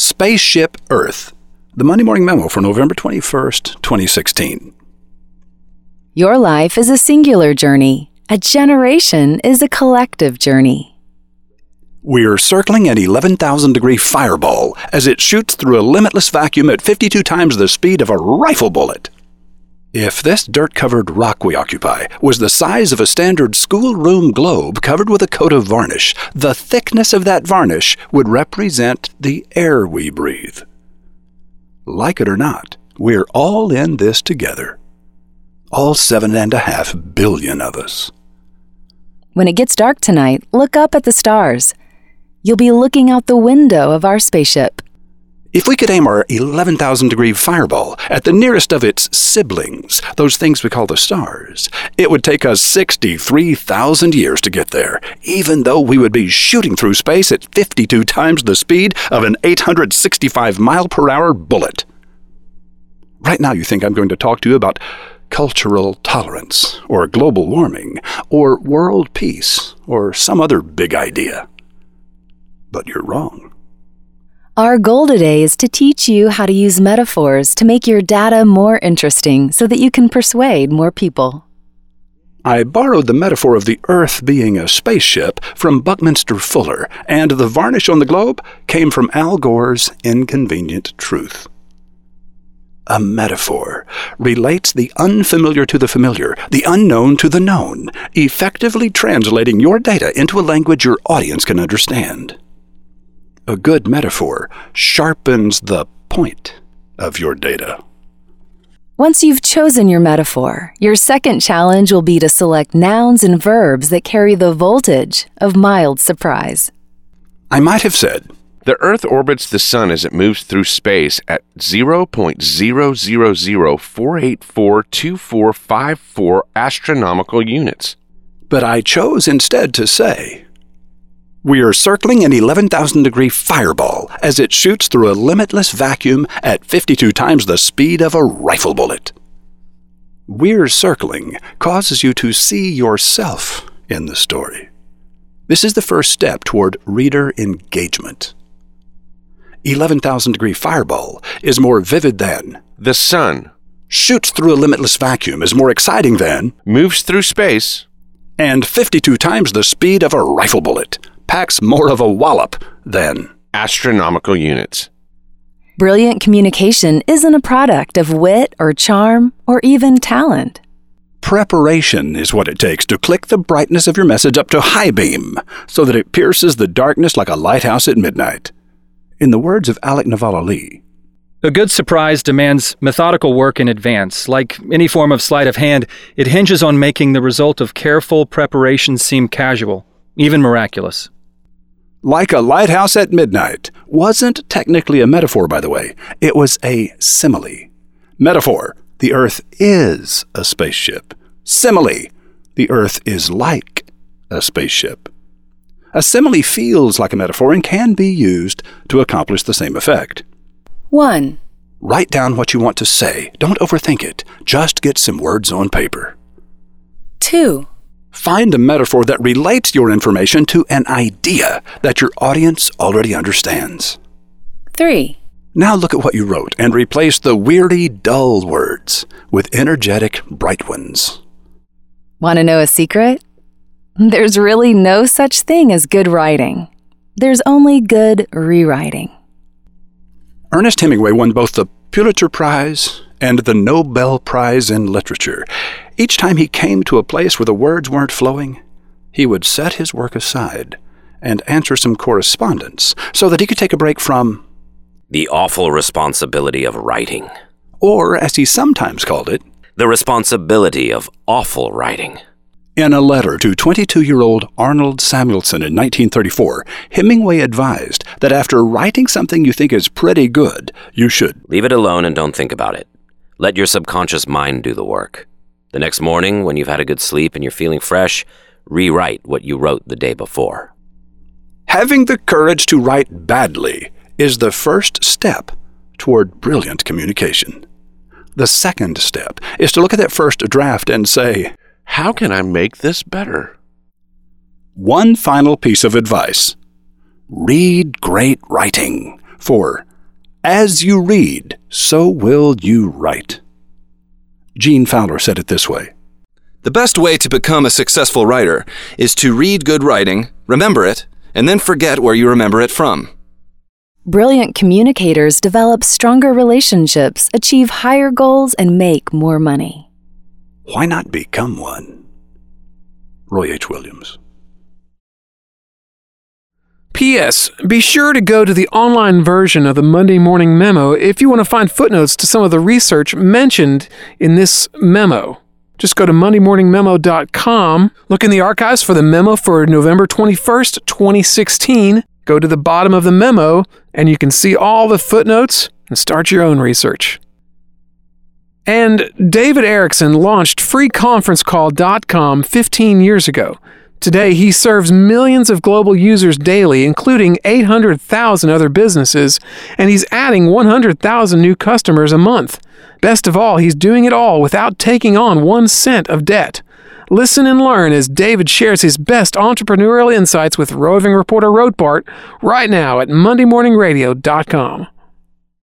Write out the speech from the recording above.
Spaceship Earth. The Monday Morning Memo for November 21st, 2016. Your life is a singular journey. A generation is a collective journey. We're circling an 11,000 degree fireball as it shoots through a limitless vacuum at 52 times the speed of a rifle bullet. If this dirt covered rock we occupy was the size of a standard schoolroom globe covered with a coat of varnish, the thickness of that varnish would represent the air we breathe. Like it or not, we're all in this together. All seven and a half billion of us. When it gets dark tonight, look up at the stars. You'll be looking out the window of our spaceship. If we could aim our 11,000 degree fireball at the nearest of its siblings, those things we call the stars, it would take us 63,000 years to get there, even though we would be shooting through space at 52 times the speed of an 865 mile per hour bullet. Right now, you think I'm going to talk to you about cultural tolerance, or global warming, or world peace, or some other big idea. But you're wrong. Our goal today is to teach you how to use metaphors to make your data more interesting so that you can persuade more people. I borrowed the metaphor of the Earth being a spaceship from Buckminster Fuller, and the varnish on the globe came from Al Gore's Inconvenient Truth. A metaphor relates the unfamiliar to the familiar, the unknown to the known, effectively translating your data into a language your audience can understand. A good metaphor sharpens the point of your data. Once you've chosen your metaphor, your second challenge will be to select nouns and verbs that carry the voltage of mild surprise. I might have said, The Earth orbits the Sun as it moves through space at 0.00048442454 astronomical units. but I chose instead to say, We are circling an 11,000 degree fireball as it shoots through a limitless vacuum at 52 times the speed of a rifle bullet. We're circling causes you to see yourself in the story. This is the first step toward reader engagement. 11,000 degree fireball is more vivid than, The Sun shoots through a limitless vacuum is more exciting than, moves through space and 52 times the speed of a rifle bullet packs more of a wallop than. astronomical units. Brilliant communication isn't a product of wit or charm or even talent. Preparation is what it takes to click the brightness of your message up to high beam so that it pierces the darkness like a lighthouse at midnight. In the words of Alec Nevala Lee, A good surprise demands methodical work in advance. Like any form of sleight of hand, it hinges on making the result of careful preparation seem casual, even miraculous. Like a lighthouse at midnight, wasn't technically a metaphor, by the way. It was a simile. Metaphor, the Earth is a spaceship. Simile, the Earth is like a spaceship. A simile feels like a metaphor and can be used to accomplish the same effect. 1. Write down what you want to say. Don't overthink it. Just get some words on paper. 2. Find a metaphor that relates your information to an idea that your audience already understands. 3. Now look at what you wrote and replace the weary, dull words with energetic, bright ones. Want to know a secret? There's really no such thing as good writing. There's only good rewriting. Ernest Hemingway won both the Pulitzer Prize and the Nobel Prize in Literature. Each time he came to a place where the words weren't flowing, he would set his work aside and answer some correspondence so that he could take a break from, The awful responsibility of writing. or as he sometimes called it, The responsibility of awful writing. In a letter to 22 year old Arnold Samuelson in 1934, Hemingway advised that after writing something you think is pretty good, you should Leave it alone and don't think about it. Let your subconscious mind do the work. The next morning, when you've had a good sleep and you're feeling fresh, rewrite what you wrote the day before. Having the courage to write badly is the first step toward brilliant communication. The second step is to look at that first draft and say, How can I make this better? one final piece of advice read great writing for As you read, so will you write. Gene Fowler said it this way The best way to become a successful writer is to read good writing, remember it, and then forget where you remember it from. Brilliant communicators develop stronger relationships, achieve higher goals, and make more money. Why not become one? Roy H. Williams. P.S. Be sure to go to the online version of the Monday Morning Memo if you want to find footnotes to some of the research mentioned in this memo. Just go to MondayMorningMemo.com, look in the archives for the memo for November 21st, 2016, go to the bottom of the memo, and you can see all the footnotes and start your own research. And David Erickson launched FreeConferenceCall.com 15 years ago. Today, he serves millions of global users daily, including 800,000 other businesses, and he's adding 100,000 new customers a month. Best of all, he's doing it all without taking on one cent of debt. Listen and learn as David shares his best entrepreneurial insights with roving reporter Rotbart right now at MondayMorningRadio.com.